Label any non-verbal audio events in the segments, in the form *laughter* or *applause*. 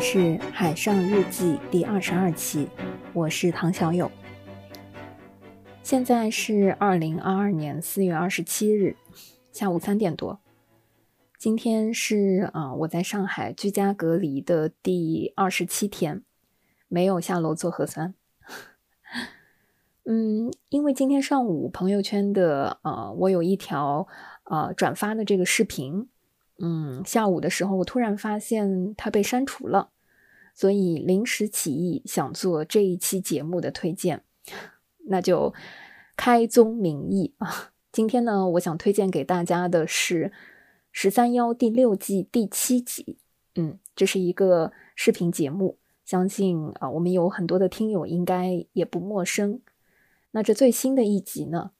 是《海上日记》第二十二期，我是唐小友。现在是二零二二年四月二十七日下午三点多。今天是啊，我在上海居家隔离的第二十七天，没有下楼做核酸。*laughs* 嗯，因为今天上午朋友圈的呃，我有一条呃转发的这个视频。嗯，下午的时候，我突然发现它被删除了，所以临时起意想做这一期节目的推荐，那就开宗明义啊。今天呢，我想推荐给大家的是《十三幺》第六季第七集。嗯，这是一个视频节目，相信啊，我们有很多的听友应该也不陌生。那这最新的一集呢，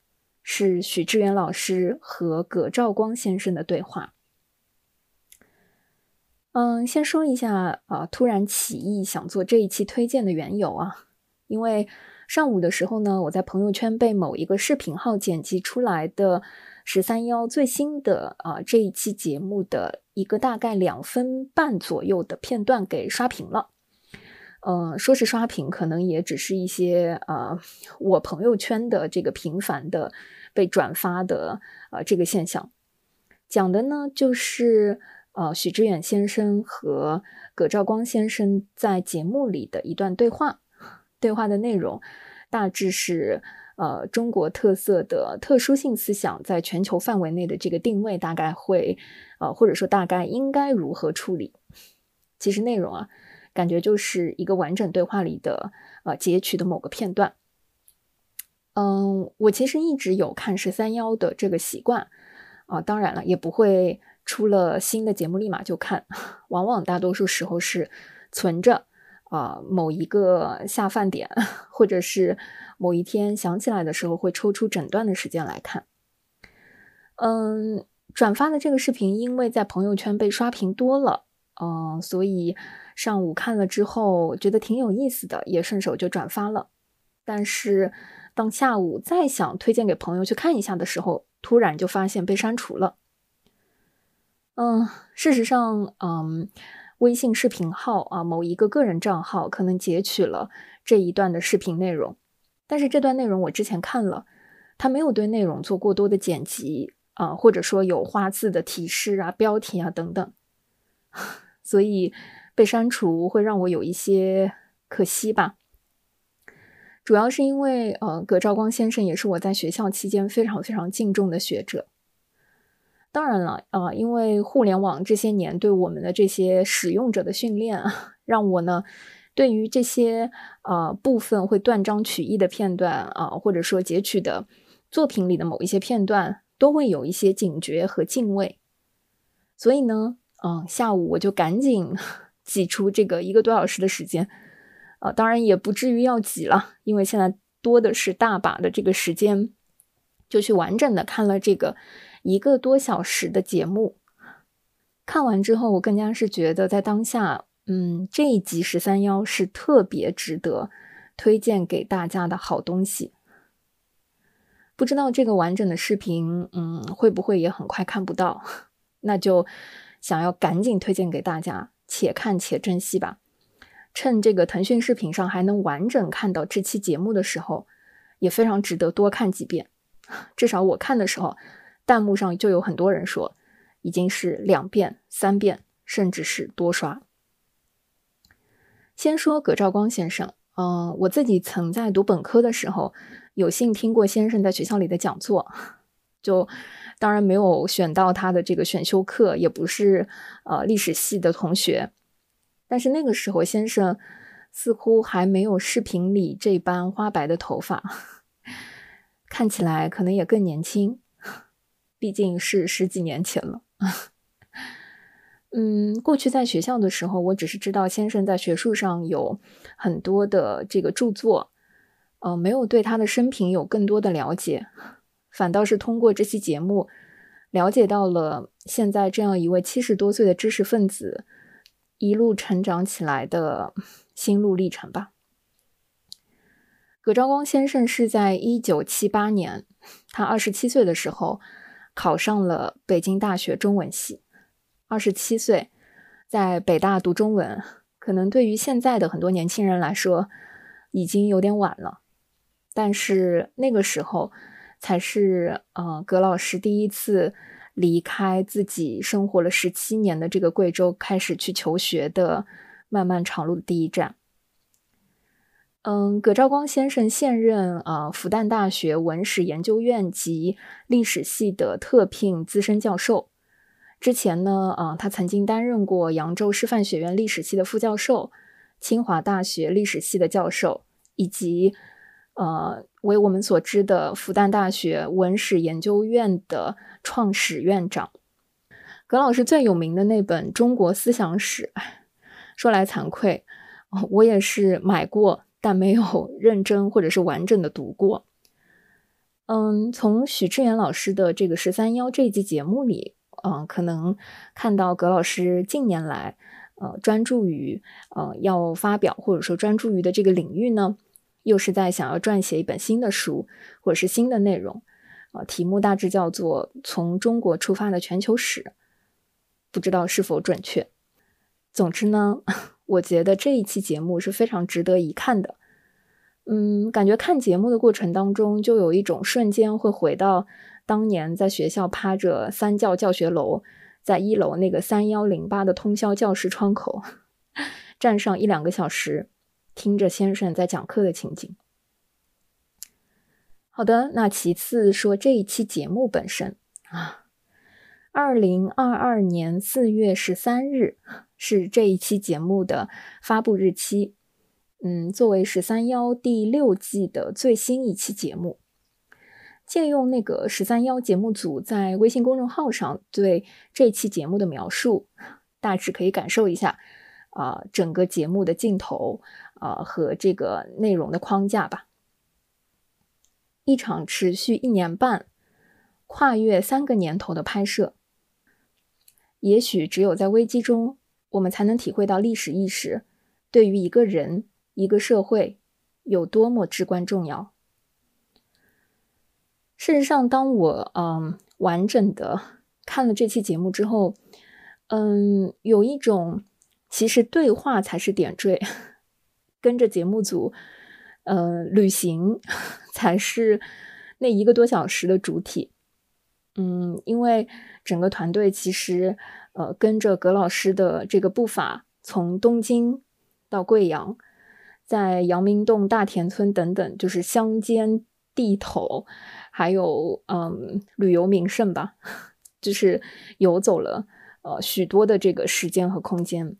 是许志远老师和葛兆光先生的对话。嗯，先说一下啊，突然起意想做这一期推荐的缘由啊，因为上午的时候呢，我在朋友圈被某一个视频号剪辑出来的十三幺最新的啊这一期节目的一个大概两分半左右的片段给刷屏了。嗯，说是刷屏，可能也只是一些啊我朋友圈的这个频繁的被转发的啊这个现象，讲的呢就是。呃，许知远先生和葛兆光先生在节目里的一段对话，对话的内容大致是：呃，中国特色的特殊性思想在全球范围内的这个定位大概会，呃，或者说大概应该如何处理？其实内容啊，感觉就是一个完整对话里的呃截取的某个片段。嗯，我其实一直有看十三幺的这个习惯啊，当然了，也不会。出了新的节目立马就看，*laughs* 往往大多数时候是存着啊某一个下饭点，或者是某一天想起来的时候会抽出整段的时间来看。嗯，转发的这个视频因为在朋友圈被刷屏多了，嗯，所以上午看了之后觉得挺有意思的，也顺手就转发了。但是当下午再想推荐给朋友去看一下的时候，突然就发现被删除了。嗯，事实上，嗯，微信视频号啊，某一个个人账号可能截取了这一段的视频内容，但是这段内容我之前看了，他没有对内容做过多的剪辑啊，或者说有花字的提示啊、标题啊等等，*laughs* 所以被删除会让我有一些可惜吧。主要是因为，呃，葛兆光先生也是我在学校期间非常非常敬重的学者。当然了，啊，因为互联网这些年对我们的这些使用者的训练啊，*laughs* 让我呢，对于这些呃部分会断章取义的片段啊，或者说截取的作品里的某一些片段，都会有一些警觉和敬畏。所以呢，嗯，下午我就赶紧 *laughs* 挤出这个一个多小时的时间，啊，当然也不至于要挤了，因为现在多的是大把的这个时间，就去完整的看了这个。一个多小时的节目看完之后，我更加是觉得在当下，嗯，这一集十三幺是特别值得推荐给大家的好东西。不知道这个完整的视频，嗯，会不会也很快看不到？*laughs* 那就想要赶紧推荐给大家，且看且珍惜吧。趁这个腾讯视频上还能完整看到这期节目的时候，也非常值得多看几遍。至少我看的时候。弹幕上就有很多人说，已经是两遍、三遍，甚至是多刷。先说葛兆光先生，嗯，我自己曾在读本科的时候，有幸听过先生在学校里的讲座，就当然没有选到他的这个选修课，也不是呃历史系的同学，但是那个时候先生似乎还没有视频里这般花白的头发，*laughs* 看起来可能也更年轻。毕竟是十几年前了，嗯，过去在学校的时候，我只是知道先生在学术上有很多的这个著作，呃，没有对他的生平有更多的了解，反倒是通过这期节目了解到了现在这样一位七十多岁的知识分子一路成长起来的心路历程吧。葛兆光先生是在一九七八年，他二十七岁的时候。考上了北京大学中文系，二十七岁，在北大读中文，可能对于现在的很多年轻人来说，已经有点晚了。但是那个时候，才是呃葛老师第一次离开自己生活了十七年的这个贵州，开始去求学的漫漫长路的第一站。嗯，葛兆光先生现任啊复旦大学文史研究院及历史系的特聘资深教授。之前呢，啊，他曾经担任过扬州师范学院历史系的副教授、清华大学历史系的教授，以及呃，为我们所知的复旦大学文史研究院的创始院长。葛老师最有名的那本《中国思想史》，说来惭愧，我也是买过，但没有 *laughs* 认真或者是完整的读过。嗯，从许志远老师的这个“十三幺”这一集节目里。嗯，可能看到葛老师近年来，呃，专注于呃要发表或者说专注于的这个领域呢，又是在想要撰写一本新的书或者是新的内容，啊，题目大致叫做《从中国出发的全球史》，不知道是否准确。总之呢，我觉得这一期节目是非常值得一看的。嗯，感觉看节目的过程当中，就有一种瞬间会回到。当年在学校趴着三教教学楼，在一楼那个三幺零八的通宵教室窗口，*laughs* 站上一两个小时，听着先生在讲课的情景。好的，那其次说这一期节目本身啊，二零二二年四月十三日是这一期节目的发布日期。嗯，作为十三幺第六季的最新一期节目。借用那个十三幺节目组在微信公众号上对这期节目的描述，大致可以感受一下啊整个节目的镜头啊和这个内容的框架吧。一场持续一年半、跨越三个年头的拍摄，也许只有在危机中，我们才能体会到历史意识对于一个人、一个社会有多么至关重要。事实上，当我嗯完整的看了这期节目之后，嗯，有一种其实对话才是点缀，跟着节目组，呃，旅行 *laughs* 才是那一个多小时的主体。嗯，因为整个团队其实呃跟着葛老师的这个步伐，从东京到贵阳，在阳明洞、大田村等等，就是乡间地头。还有，嗯，旅游名胜吧，*laughs* 就是游走了呃许多的这个时间和空间。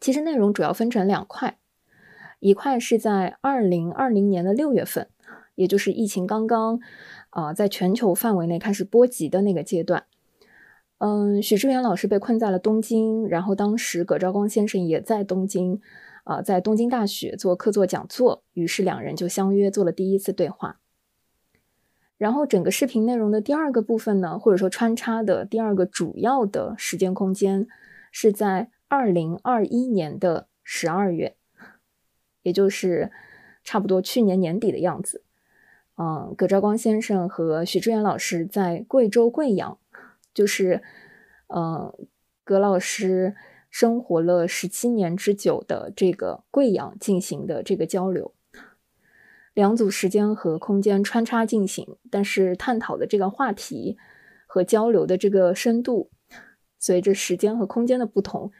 其实内容主要分成两块，一块是在二零二零年的六月份，也就是疫情刚刚啊在全球范围内开始波及的那个阶段。嗯，许志远老师被困在了东京，然后当时葛兆光先生也在东京，啊，在东京大学做客座讲座，于是两人就相约做了第一次对话。然后整个视频内容的第二个部分呢，或者说穿插的第二个主要的时间空间，是在二零二一年的十二月，也就是差不多去年年底的样子。嗯，葛兆光先生和许志远老师在贵州贵阳，就是嗯，葛老师生活了十七年之久的这个贵阳进行的这个交流。两组时间和空间穿插进行，但是探讨的这个话题和交流的这个深度，随着时间和空间的不同，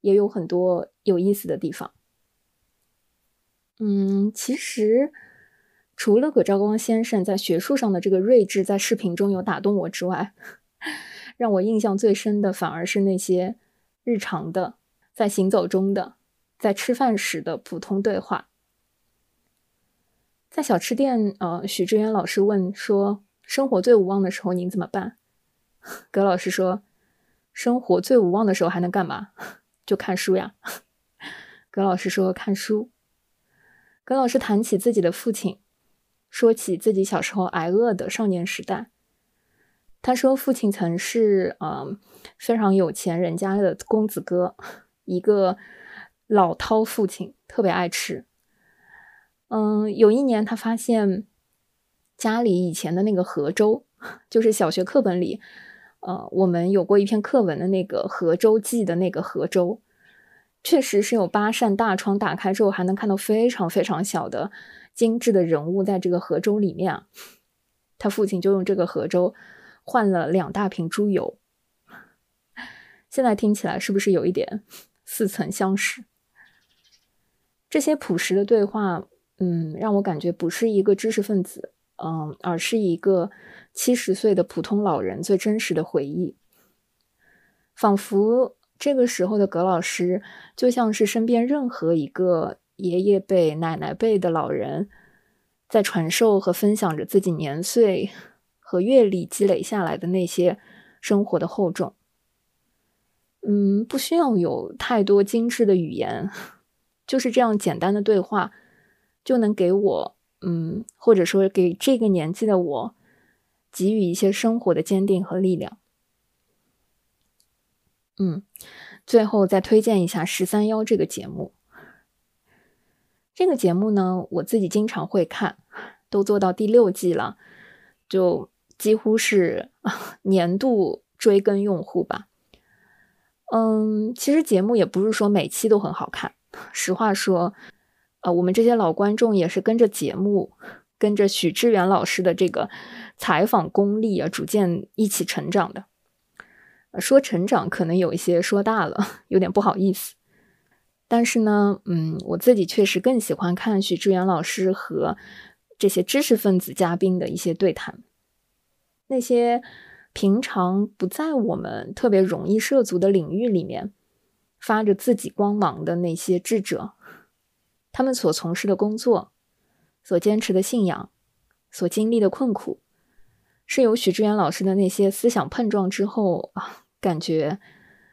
也有很多有意思的地方。嗯，其实除了葛兆光先生在学术上的这个睿智，在视频中有打动我之外，*laughs* 让我印象最深的反而是那些日常的，在行走中的，在吃饭时的普通对话。在小吃店，呃，许志远老师问说：“生活最无望的时候，您怎么办？” *laughs* 葛老师说：“生活最无望的时候还能干嘛？*laughs* 就看书呀。”葛老师说：“看书。”葛老师谈起自己的父亲，说起自己小时候挨饿的少年时代。他说：“父亲曾是呃非常有钱人家的公子哥，一个老饕父亲，特别爱吃。”嗯，有一年他发现家里以前的那个河州，就是小学课本里，呃，我们有过一篇课文的那个《河州记》的那个河州，确实是有八扇大窗，打开之后还能看到非常非常小的精致的人物在这个河州里面啊。他父亲就用这个河州换了两大瓶猪油。现在听起来是不是有一点似曾相识？这些朴实的对话，嗯，让我感觉不是一个知识分子，嗯，而是一个七十岁的普通老人最真实的回忆。仿佛这个时候的葛老师，就像是身边任何一个爷爷辈、奶奶辈的老人，在传授和分享着自己年岁和阅历积累下来的那些生活的厚重。嗯，不需要有太多精致的语言，就是这样简单的对话，就能给我，嗯，或者说给这个年纪的我，给予一些生活的坚定和力量。嗯，最后再推荐一下《十三幺》这个节目。这个节目呢，我自己经常会看，都做到第六季了，就几乎是 *laughs* 年度追更用户吧。嗯，其实节目也不是说每期都很好看。实话说，呃，我们这些老观众也是跟着节目，跟着许志远老师的这个采访功力啊，逐渐一起成长的。说成长可能有一些说大了，有点不好意思。但是呢，嗯，我自己确实更喜欢看许志远老师和这些知识分子嘉宾的一些对谈，那些。平常不在我们特别容易涉足的领域里面发着自己光芒的那些智者，他们所从事的工作、所坚持的信仰、所经历的困苦，是由许志远老师的那些思想碰撞之后啊，感觉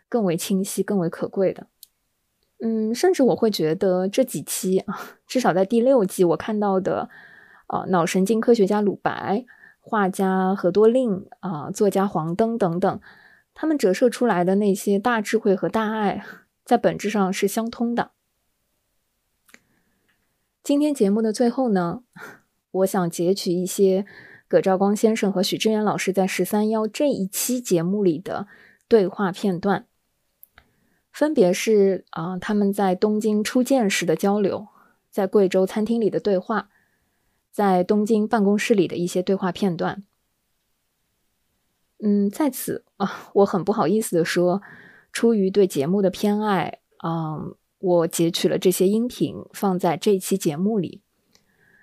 更为清晰、更为可贵的。嗯，甚至我会觉得这几期啊，至少在第六季我看到的，啊，脑神经科学家鲁白。画家何多令啊，作家黄登等等，他们折射出来的那些大智慧和大爱，在本质上是相通的。今天节目的最后呢，我想截取一些葛兆光先生和许志远老师在十三幺这一期节目里的对话片段，分别是啊他们在东京初见时的交流，在贵州餐厅里的对话。在东京办公室里的一些对话片段，嗯，在此啊，我很不好意思的说，出于对节目的偏爱，嗯，我截取了这些音频放在这期节目里，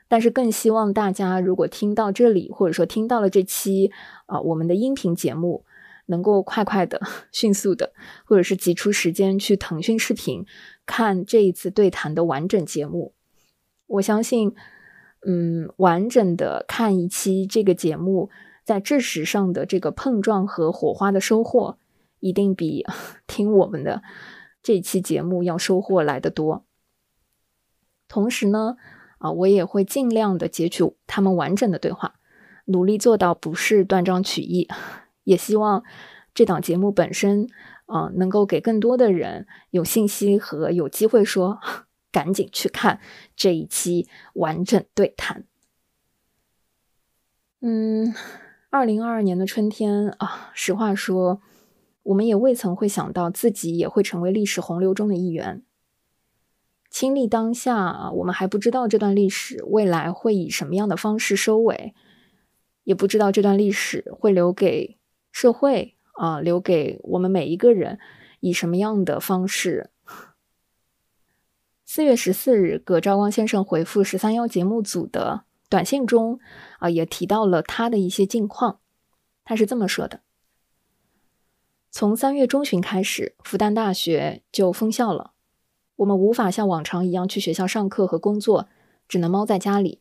但是更希望大家如果听到这里，或者说听到了这期啊我们的音频节目，能够快快的、*laughs* 迅速的，或者是挤出时间去腾讯视频看这一次对谈的完整节目，我相信。嗯，完整的看一期这个节目，在知识上的这个碰撞和火花的收获，一定比 *laughs* 听我们的这期节目要收获来得多。同时呢，啊，我也会尽量的截取他们完整的对话，努力做到不是断章取义。也希望这档节目本身，啊，能够给更多的人有信息和有机会说。赶紧去看这一期完整对谈。嗯，二零二二年的春天啊，实话说，我们也未曾会想到自己也会成为历史洪流中的一员。亲历当下，我们还不知道这段历史未来会以什么样的方式收尾，也不知道这段历史会留给社会啊，留给我们每一个人以什么样的方式。四月十四日，葛兆光先生回复十三幺节目组的短信中，啊，也提到了他的一些近况。他是这么说的：从三月中旬开始，复旦大学就封校了，我们无法像往常一样去学校上课和工作，只能猫在家里。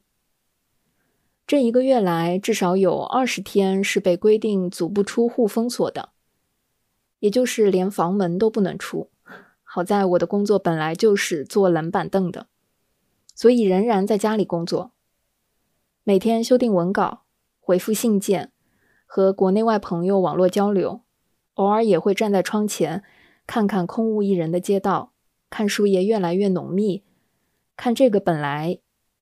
这一个月来，至少有二十天是被规定足不出户封锁的，也就是连房门都不能出。好在我的工作本来就是坐冷板凳的，所以仍然在家里工作，每天修订文稿、回复信件，和国内外朋友网络交流，偶尔也会站在窗前，看看空无一人的街道，看树叶越来越浓密，看这个本来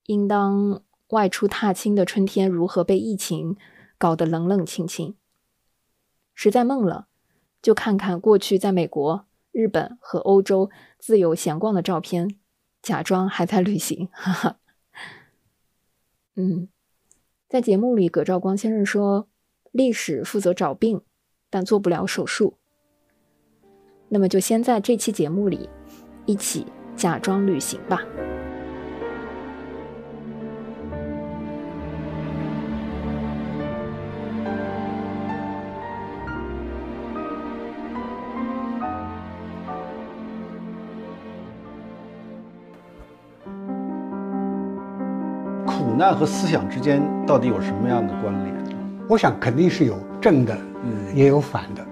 应当外出踏青的春天如何被疫情搞得冷冷清清。实在闷了，就看看过去在美国。日本和欧洲自由闲逛的照片，假装还在旅行。哈哈。嗯，在节目里，葛兆光先生说，历史负责找病，但做不了手术。那么就先在这期节目里，一起假装旅行吧。苦难和思想之间到底有什么样的关联？我想肯定是有正的，嗯，也有反的。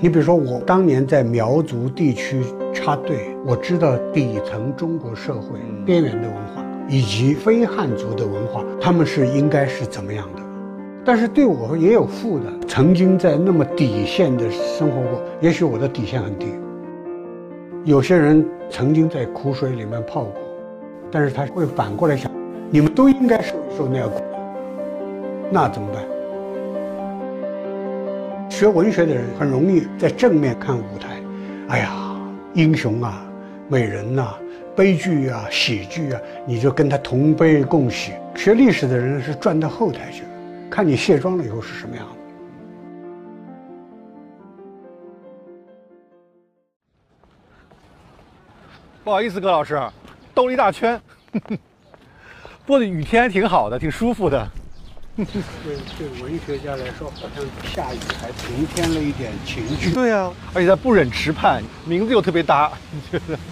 你比如说，我当年在苗族地区插队，我知道底层中国社会边缘的文化以及非汉族的文化，他们是应该是怎么样的。但是对我也有负的，曾经在那么底线的生活过，也许我的底线很低。有些人曾经在苦水里面泡过，但是他会反过来想。你们都应该受一受那个苦，那怎么办？学文学的人很容易在正面看舞台，哎呀，英雄啊，美人呐，悲剧啊，喜剧啊，你就跟他同悲共喜。学历史的人是转到后台去，看你卸妆了以后是什么样的。不好意思，葛老师，兜了一大圈。不过雨天还挺好的，挺舒服的。对 *laughs* 对，文学家来说，好像下雨还平添了一点情趣。对啊，而且他不忍池畔，名字又特别搭。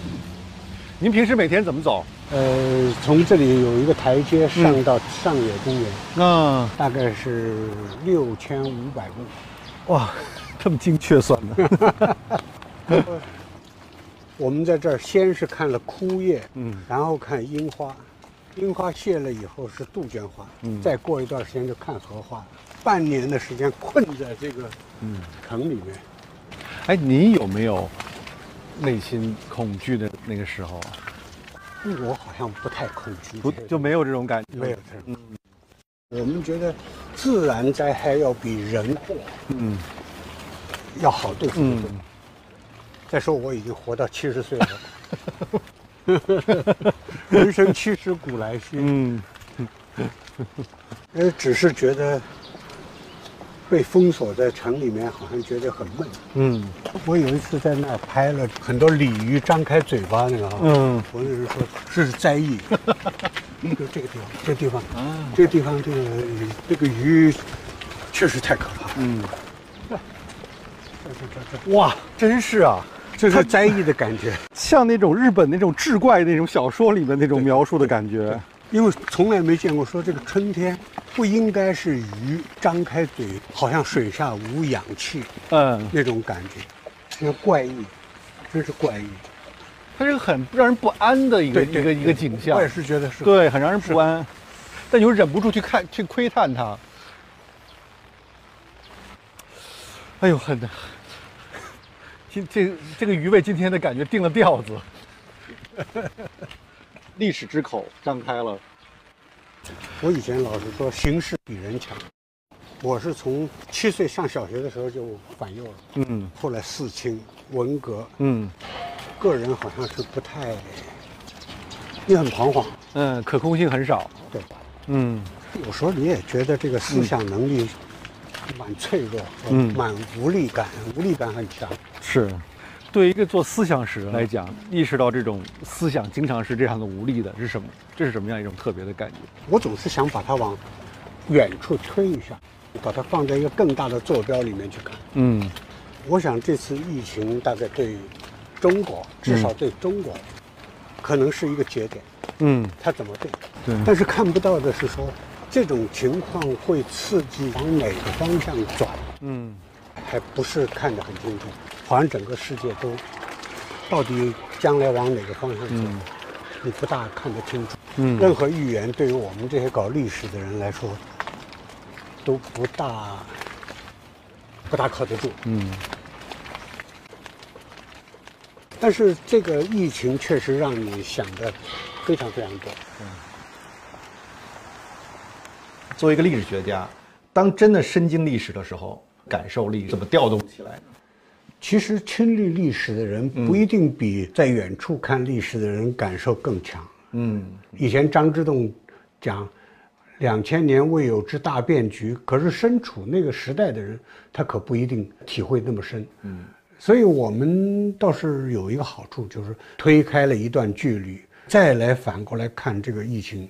*laughs* 您平时每天怎么走？呃，从这里有一个台阶上到上野公园，嗯，大概是六千五百步。哇，这么精确算的。*laughs* 我们在这儿先是看了枯叶，嗯，然后看樱花。樱花谢了以后是杜鹃花，嗯，再过一段时间就看荷花，半年的时间困在这个嗯城里面。哎，你有没有内心恐惧的那个时候啊？我好像不太恐惧，不就没有这种感觉？没有这种。嗯，我们觉得自然灾害要比人祸嗯要好对付嗯。再说我已经活到七十岁了。*laughs* *laughs* 人生七十古来稀。嗯，呃，只是觉得被封锁在城里面，好像觉得很闷。嗯，我有一次在那儿拍了很多鲤鱼张开嘴巴那个哈。嗯，我那时候说是灾异。*laughs* 就这个地方，这个地方，这个地方，这个这个鱼确实太可怕。嗯，*laughs* 这这这哇，真是啊。这是灾异的感觉，*laughs* 像那种日本那种志怪那种小说里面那种描述的感觉。因为从来没见过说这个春天不应该是鱼张开嘴，好像水下无氧气，嗯，那种感觉，那怪异，真是怪异。它是个很让人不安的一个一个一个景象。我也是觉得是。对，很让人不安，但你又忍不住去看去窥探它。哎呦，很。这这个鱼为今天的感觉定了调子，*laughs* 历史之口张开了。我以前老是说形势比人强，我是从七岁上小学的时候就反右了，嗯，后来四清文革，嗯，个人好像是不太，你很彷徨，嗯，可控性很少，对，嗯，有时候你也觉得这个思想能力。蛮脆弱，嗯，蛮无力感，无力感很强。是，对一个做思想史来讲，意识到这种思想经常是这样的无力的，是什么？这是什么样一种特别的感觉？我总是想把它往远处推一下，把它放在一个更大的坐标里面去看。嗯，我想这次疫情大概对中国，至少对中国，可能是一个节点。嗯，它怎么变？对，但是看不到的是说。这种情况会刺激往哪个方向转？嗯，还不是看得很清楚，好像整个世界都到底将来往哪个方向走，你不大看得清楚。嗯，任何预言对于我们这些搞历史的人来说都不大不大靠得住。嗯，但是这个疫情确实让你想的非常非常多。嗯。作为一个历史学家，当真的身经历史的时候，感受力怎么调动起来呢？其实亲历历史的人不一定比在远处看历史的人感受更强。嗯，以前张之洞讲“两千年未有之大变局”，可是身处那个时代的人，他可不一定体会那么深。嗯，所以我们倒是有一个好处，就是推开了一段距离，再来反过来看这个疫情，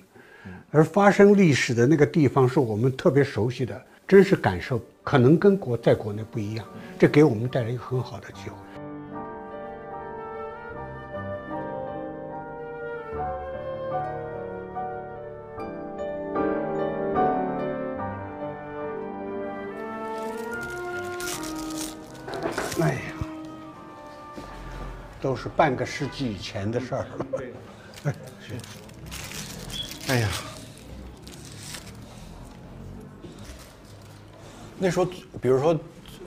而发生历史的那个地方是我们特别熟悉的。真实感受可能跟国在国内不一样，这给我们带来一个很好的机会。哎呀，都是半个世纪以前的事儿了。哎，哎呀。那时候，比如说，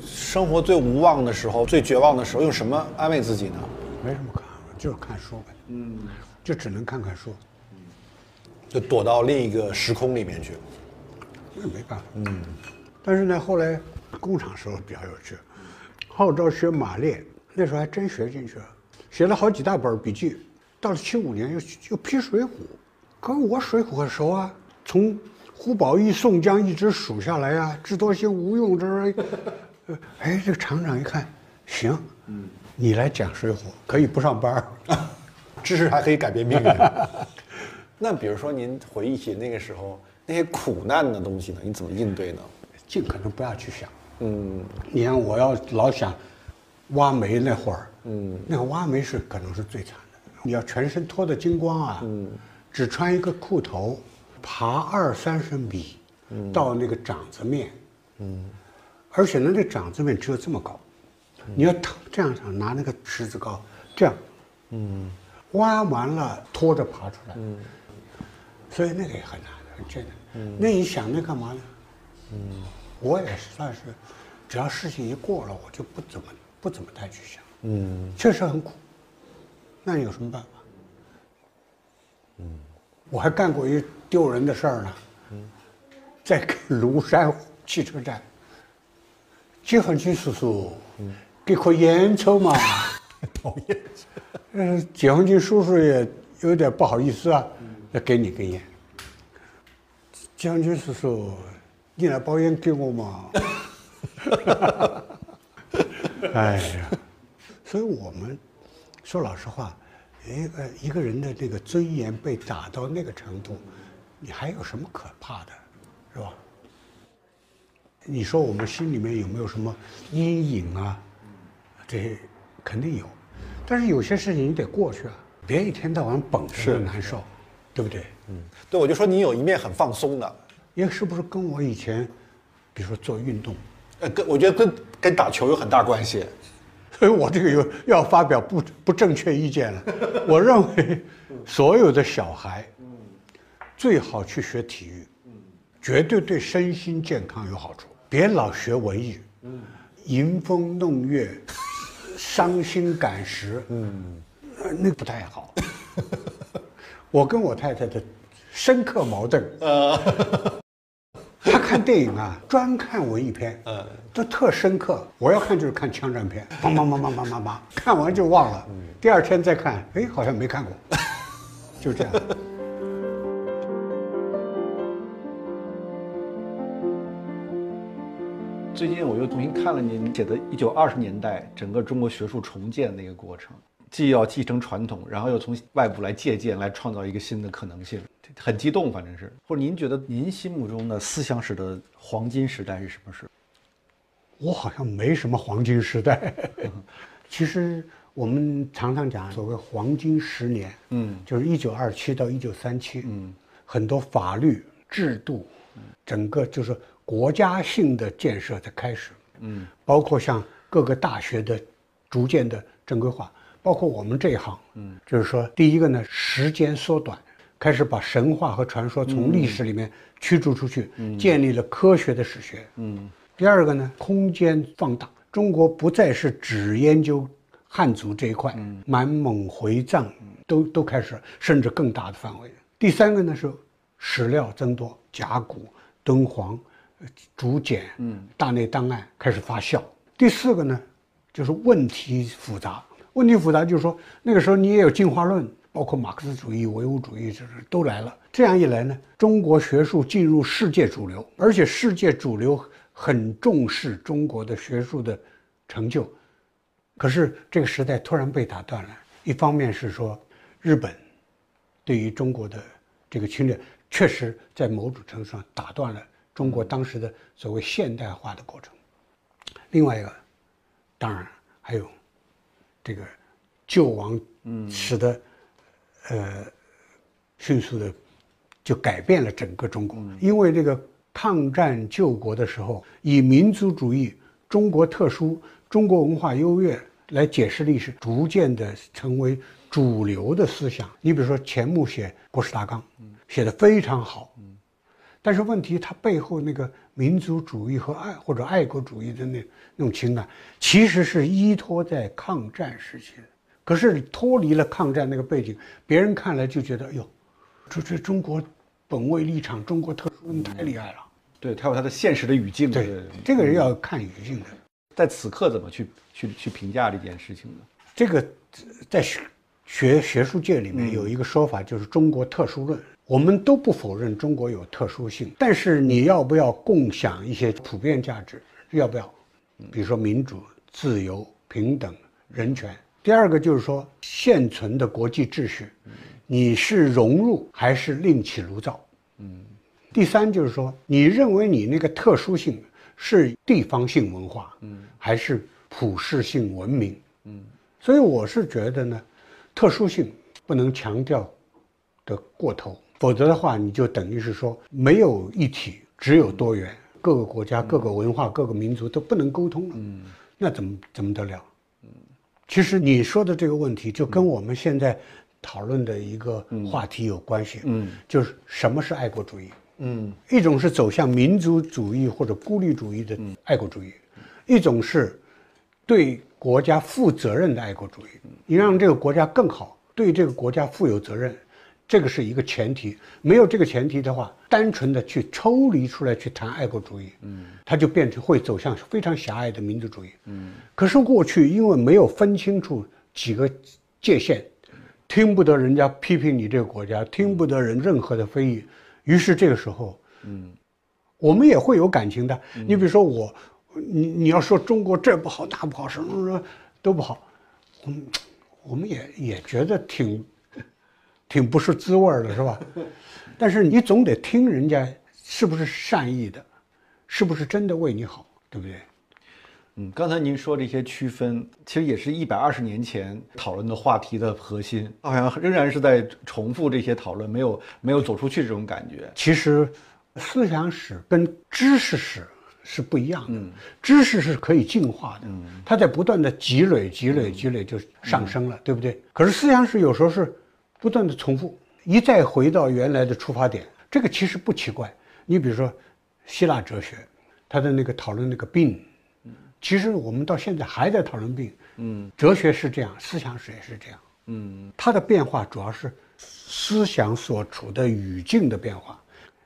生活最无望的时候、最绝望的时候，用什么安慰自己呢？没什么可安慰，就是看书呗。嗯，就只能看看书，就躲到另一个时空里面去。那没办法。嗯，但是呢，后来工厂时候比较有趣，号召学马列，那时候还真学进去了，写了好几大本笔记。到了七五年又又批《水浒》，可我《水浒》很熟啊，从。胡宝义、宋江一直数下来呀，智多星、吴用这，哎，这个厂长一看，行，嗯，你来讲水浒可以不上班，*laughs* 知识还可以改变命运。*laughs* 那比如说您回忆起那个时候那些苦难的东西呢，你怎么应对呢？尽可能不要去想。嗯，你看我要老想挖煤那会儿，嗯，那个挖煤是可能是最惨的，你要全身脱得精光啊，嗯，只穿一个裤头。爬二三十米，到那个掌子面，嗯，而且呢，那掌子面只有这么高，你要这样想，拿那个尺子高，这样，嗯，挖完了拖着爬出来，嗯，所以那个也很难，很艰难。嗯，那你想那干嘛呢？嗯，我也算是，只要事情一过了，我就不怎么不怎么太去想。嗯，确实很苦，那你有什么办法？嗯，我还干过一。丢人的事儿呢，在庐山汽车站，解放军叔叔，给颗烟抽嘛？*laughs* 讨厌。嗯，解放军叔叔也有点不好意思啊，要给你根烟。解放军叔叔，你来包烟给我嘛？*laughs* *laughs* 哎呀，所以我们说老实话，一个一个人的这个尊严被打到那个程度。你还有什么可怕的，是吧？你说我们心里面有没有什么阴影啊？这些肯定有，但是有些事情你得过去啊，别一天到晚绷着难受，对不对？嗯，对，我就说你有一面很放松的，因为是不是跟我以前，比如说做运动，呃，跟我觉得跟跟打球有很大关系，所以我这个有要发表不不正确意见了。我认为所有的小孩。最好去学体育，绝对对身心健康有好处。别老学文艺，吟风弄月，伤心感时，嗯，那不太好。*laughs* 我跟我太太的深刻矛盾，看电影啊，专看文艺片，嗯，都特深刻。我要看就是看枪战片，梆梆梆梆梆梆梆，看完就忘了，第二天再看，哎，好像没看过，*laughs* 就这样。最近我又重新看了您写的《一九二十年代整个中国学术重建那个过程》，既要继承传统，然后又从外部来借鉴，来创造一个新的可能性，很激动，反正是。或者您觉得您心目中的思想史的黄金时代是什么时候？我好像没什么黄金时代。*laughs* 其实我们常常讲所谓黄金十年，嗯，就是一九二七到一九三七，嗯，很多法律制度，整个就是。国家性的建设的开始，嗯，包括像各个大学的逐渐的正规化，包括我们这一行，嗯，就是说，第一个呢，时间缩短，开始把神话和传说从历史里面驱逐出去，建立了科学的史学，嗯，第二个呢，空间放大，中国不再是只研究汉族这一块，满蒙回藏都都开始，甚至更大的范围。第三个呢是史料增多，甲骨、敦煌。竹简，嗯，大内档案开始发酵。第四个呢，就是问题复杂。问题复杂就是说，那个时候你也有进化论，包括马克思主义、唯物主义，这都来了。这样一来呢，中国学术进入世界主流，而且世界主流很重视中国的学术的成就。可是这个时代突然被打断了，一方面是说日本对于中国的这个侵略，确实在某种程度上打断了中国当时的所谓现代化的过程。另外一个，当然还有这个救亡，使得呃迅速的就改变了整个中国。因为这个抗战救国的时候，以民族主义、中国特殊、中国文化优越来解释历史，逐渐的成为主流的思想。你比如说钱穆写《国史大纲》，写的非常好。但是问题，它背后那个民族主义和爱或者爱国主义的那那种情感，其实是依托在抗战时期的。可是脱离了抗战那个背景，别人看来就觉得，哎呦，这这中国本位立场，中国特殊太厉害了。对，它有它的现实的语境。对，这个人要看语境的。在此刻怎么去去去评价这件事情呢？这个在学学学术界里面有一个说法，就是中国特殊论。我们都不否认中国有特殊性，但是你要不要共享一些普遍价值？要不要？比如说民主、自由、平等、人权。第二个就是说，现存的国际秩序，你是融入还是另起炉灶？嗯。第三就是说，你认为你那个特殊性是地方性文化，嗯，还是普世性文明？嗯。所以我是觉得呢，特殊性不能强调的过头。否则的话，你就等于是说没有一体，只有多元，各个国家、各个文化、各个民族都不能沟通了。嗯，那怎么怎么得了？嗯，其实你说的这个问题，就跟我们现在讨论的一个话题有关系。嗯，就是什么是爱国主义？嗯，一种是走向民族主义或者孤立主义的爱国主义，一种是对国家负责任的爱国主义。你让这个国家更好，对这个国家负有责任。这个是一个前提，没有这个前提的话，单纯的去抽离出来去谈爱国主义，嗯，它就变成会走向非常狭隘的民族主义，嗯。可是过去因为没有分清楚几个界限，听不得人家批评你这个国家，听不得人任何的非议，于是这个时候，嗯，我们也会有感情的。你比如说我，你你要说中国这不好那不好，什么什么都不好，嗯，我们也也觉得挺。挺不是滋味的，是吧？*laughs* 但是你总得听人家是不是善意的，是不是真的为你好，对不对？嗯，刚才您说这些区分，其实也是一百二十年前讨论的话题的核心，好像仍然是在重复这些讨论，没有没有走出去这种感觉。其实，思想史跟知识史是不一样的，知识是可以进化的，它在不断的积累、积累、积累就上升了，对不对？可是思想史有时候是。不断的重复，一再回到原来的出发点，这个其实不奇怪。你比如说，希腊哲学，他的那个讨论那个病，其实我们到现在还在讨论病。嗯，哲学是这样，思想史也是这样。嗯，它的变化主要是思想所处的语境的变化。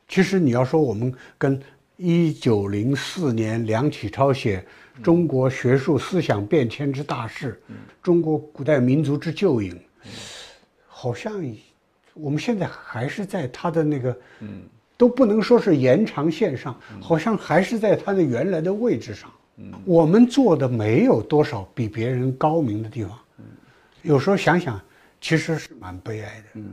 其实你要说我们跟一九零四年梁启超写《中国学术思想变迁之大势》，中国古代民族之旧影。好像，我们现在还是在它的那个，嗯，都不能说是延长线上，好像还是在它的原来的位置上。嗯，我们做的没有多少比别人高明的地方。嗯，有时候想想，其实是蛮悲哀的。嗯，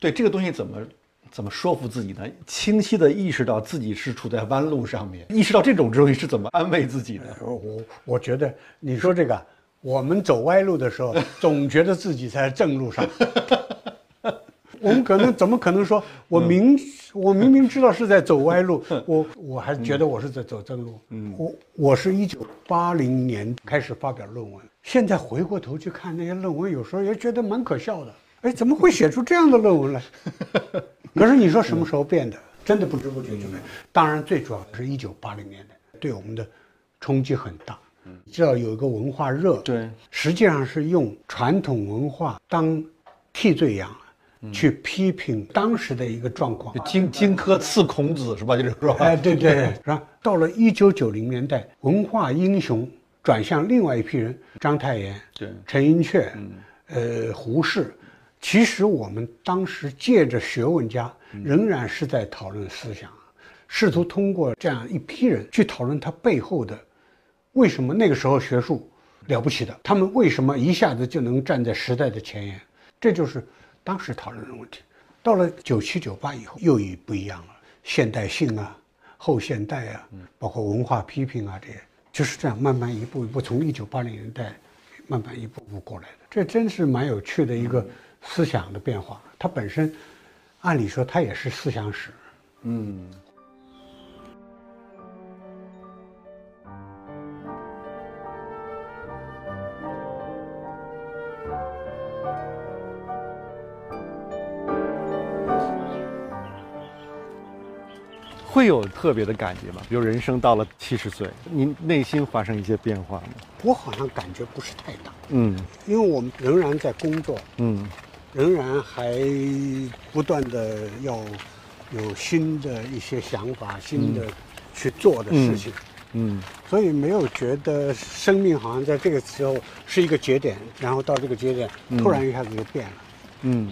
对这个东西怎么怎么说服自己呢？清晰的意识到自己是处在弯路上面，意识到这种东西是怎么安慰自己的？我我觉得你说这个。我们走歪路的时候，*laughs* 总觉得自己在正路上。*laughs* 我们可能怎么可能说，我明我明明知道是在走歪路，*laughs* 我我还觉得我是在走正路。嗯，我我是一九八零年开始发表论文，现在回过头去看那些论文，有时候也觉得蛮可笑的。哎，怎么会写出这样的论文来？可是你说什么时候变的？真的不知不觉就变。当然，最主要的是一九八零年代对我们的冲击很大。知道有一个文化热，对，实际上是用传统文化当替罪羊，去批评当时的一个状况。荆荆轲刺孔子是吧？*laughs* 就是说，哎，对对，是吧？到了一九九零年代，文化英雄转向另外一批人，章太炎、对陈寅恪，呃，胡适。其实我们当时借着学问家，仍然是在讨论思想，试图通过这样一批人去讨论他背后的，为什么那个时候学术了不起的，他们为什么一下子就能站在时代的前沿，这就是当时讨论的问题。到了九七九八以后，又一不一样了，现代性啊，后现代啊，包括文化批评啊，这些就是这样慢慢一步一步从一九八零年代慢慢一步步过来的。这真是蛮有趣的一个。思想的变化，它本身，按理说它也是思想史。嗯。会有特别的感觉吗？比如人生到了七十岁，您内心发生一些变化吗？我好像感觉不是太大。嗯，因为我们仍然在工作。嗯。仍然还不断的要有新的一些想法，新的去做的事情，嗯，所以没有觉得生命好像在这个时候是一个节点，然后到这个节点突然一下子就变了，嗯。